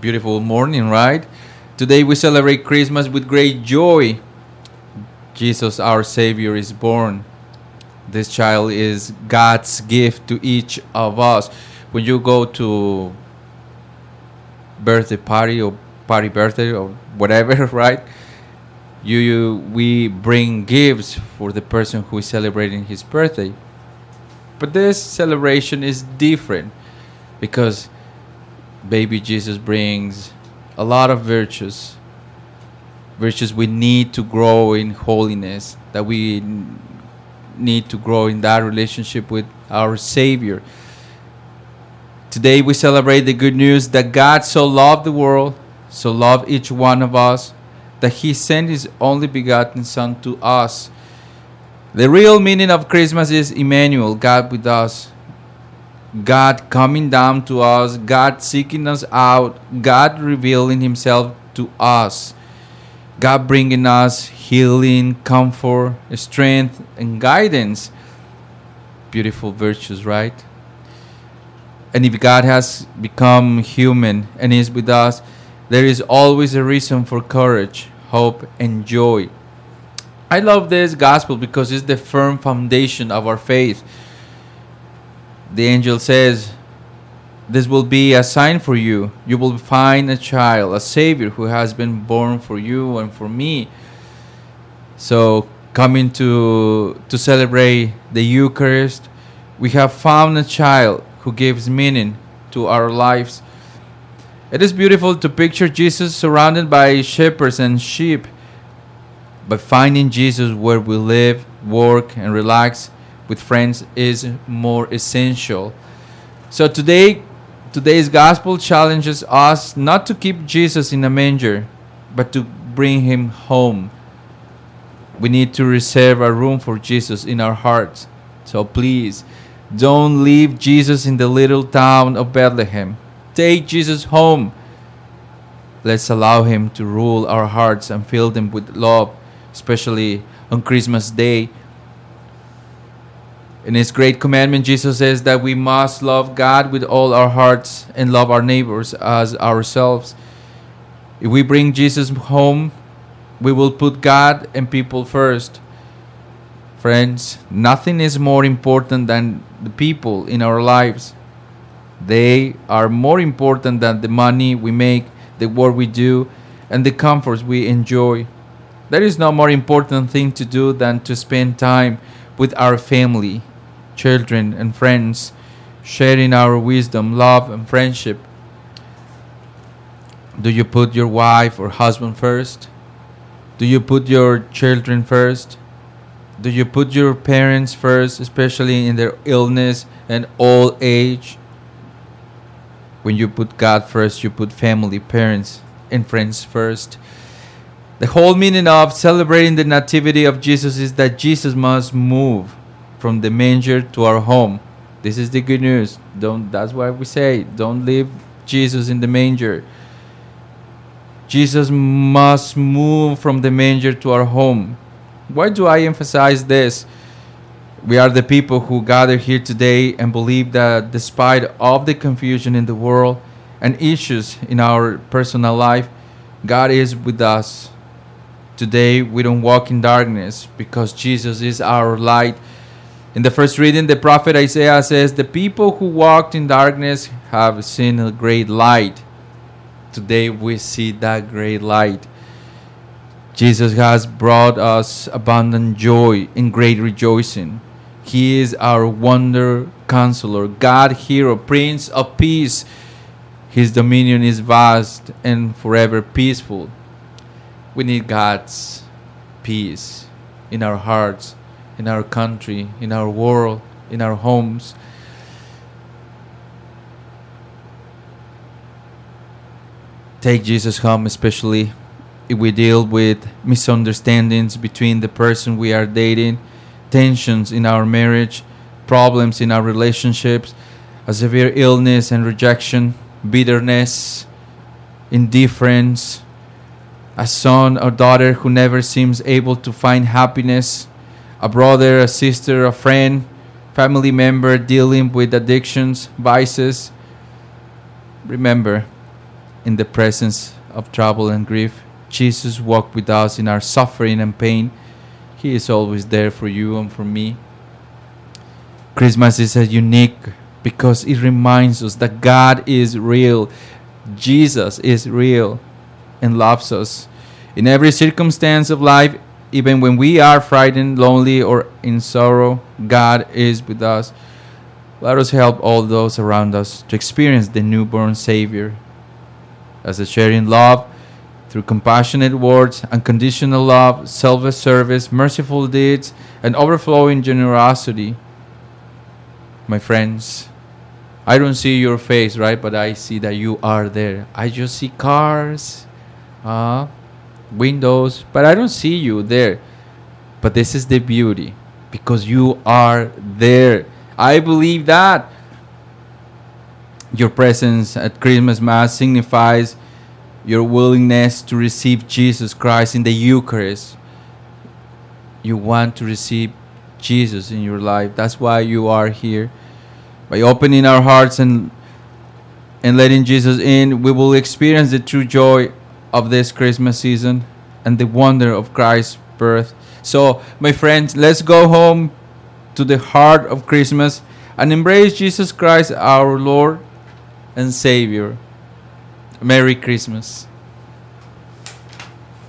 Beautiful morning, right? Today we celebrate Christmas with great joy. Jesus, our Savior, is born. This child is God's gift to each of us. When you go to birthday party or party birthday or whatever, right? You, you we bring gifts for the person who is celebrating his birthday. But this celebration is different because baby Jesus brings a lot of virtues. Virtues we need to grow in holiness, that we need to grow in that relationship with our Savior. Today we celebrate the good news that God so loved the world, so loved each one of us, that He sent His only begotten Son to us. The real meaning of Christmas is Emmanuel, God with us. God coming down to us, God seeking us out, God revealing Himself to us, God bringing us healing, comfort, strength, and guidance. Beautiful virtues, right? And if God has become human and is with us, there is always a reason for courage, hope, and joy. I love this gospel because it's the firm foundation of our faith the angel says, This will be a sign for you. You will find a child, a Savior who has been born for you and for me. So, coming to, to celebrate the Eucharist, we have found a child who gives meaning to our lives. It is beautiful to picture Jesus surrounded by shepherds and sheep, but finding Jesus where we live, work, and relax with friends is more essential. So today, today's gospel challenges us not to keep Jesus in a manger, but to bring him home. We need to reserve a room for Jesus in our hearts. So please, don't leave Jesus in the little town of Bethlehem. Take Jesus home. Let's allow him to rule our hearts and fill them with love, especially on Christmas Day in his great commandment, Jesus says that we must love God with all our hearts and love our neighbors as ourselves. If we bring Jesus home, we will put God and people first. Friends, nothing is more important than the people in our lives. They are more important than the money we make, the work we do, and the comforts we enjoy. There is no more important thing to do than to spend time with our family children, and friends, sharing our wisdom, love, and friendship. Do you put your wife or husband first? Do you put your children first? Do you put your parents first, especially in their illness and old age? When you put God first, you put family, parents, and friends first. The whole meaning of celebrating the Nativity of Jesus is that Jesus must move from the manger to our home. This is the good news. Don't that's why we say don't leave Jesus in the manger. Jesus must move from the manger to our home. Why do I emphasize this? We are the people who gather here today and believe that despite of the confusion in the world and issues in our personal life, God is with us. Today we don't walk in darkness because Jesus is our light in the first reading, the prophet Isaiah says, The people who walked in darkness have seen a great light. Today we see that great light. Jesus has brought us abundant joy and great rejoicing. He is our wonder counselor, God hero, Prince of Peace. His dominion is vast and forever peaceful. We need God's peace in our hearts in our country, in our world, in our homes. Take Jesus home, especially if we deal with misunderstandings between the person we are dating, tensions in our marriage, problems in our relationships, a severe illness and rejection, bitterness, indifference, a son or daughter who never seems able to find happiness, a brother, a sister, a friend, family member dealing with addictions, vices. Remember, in the presence of trouble and grief. Jesus walked with us in our suffering and pain. He is always there for you and for me. Christmas is a unique because it reminds us that God is real. Jesus is real and loves us. In every circumstance of life, even when we are frightened, lonely, or in sorrow, God is with us. Let us help all those around us to experience the newborn Savior as a sharing love through compassionate words, unconditional love, selfless service, merciful deeds, and overflowing generosity. My friends, I don't see your face, right? But I see that you are there. I just see cars, uh, windows, but I don't see you there. But this is the beauty because you are there. I believe that. Your presence at Christmas Mass signifies your willingness to receive Jesus Christ in the Eucharist. You want to receive Jesus in your life. That's why you are here. By opening our hearts and and letting Jesus in, we will experience the true joy of this Christmas season and the wonder of Christ's birth. So, my friends, let's go home to the heart of Christmas and embrace Jesus Christ, our Lord and Savior. Merry Christmas.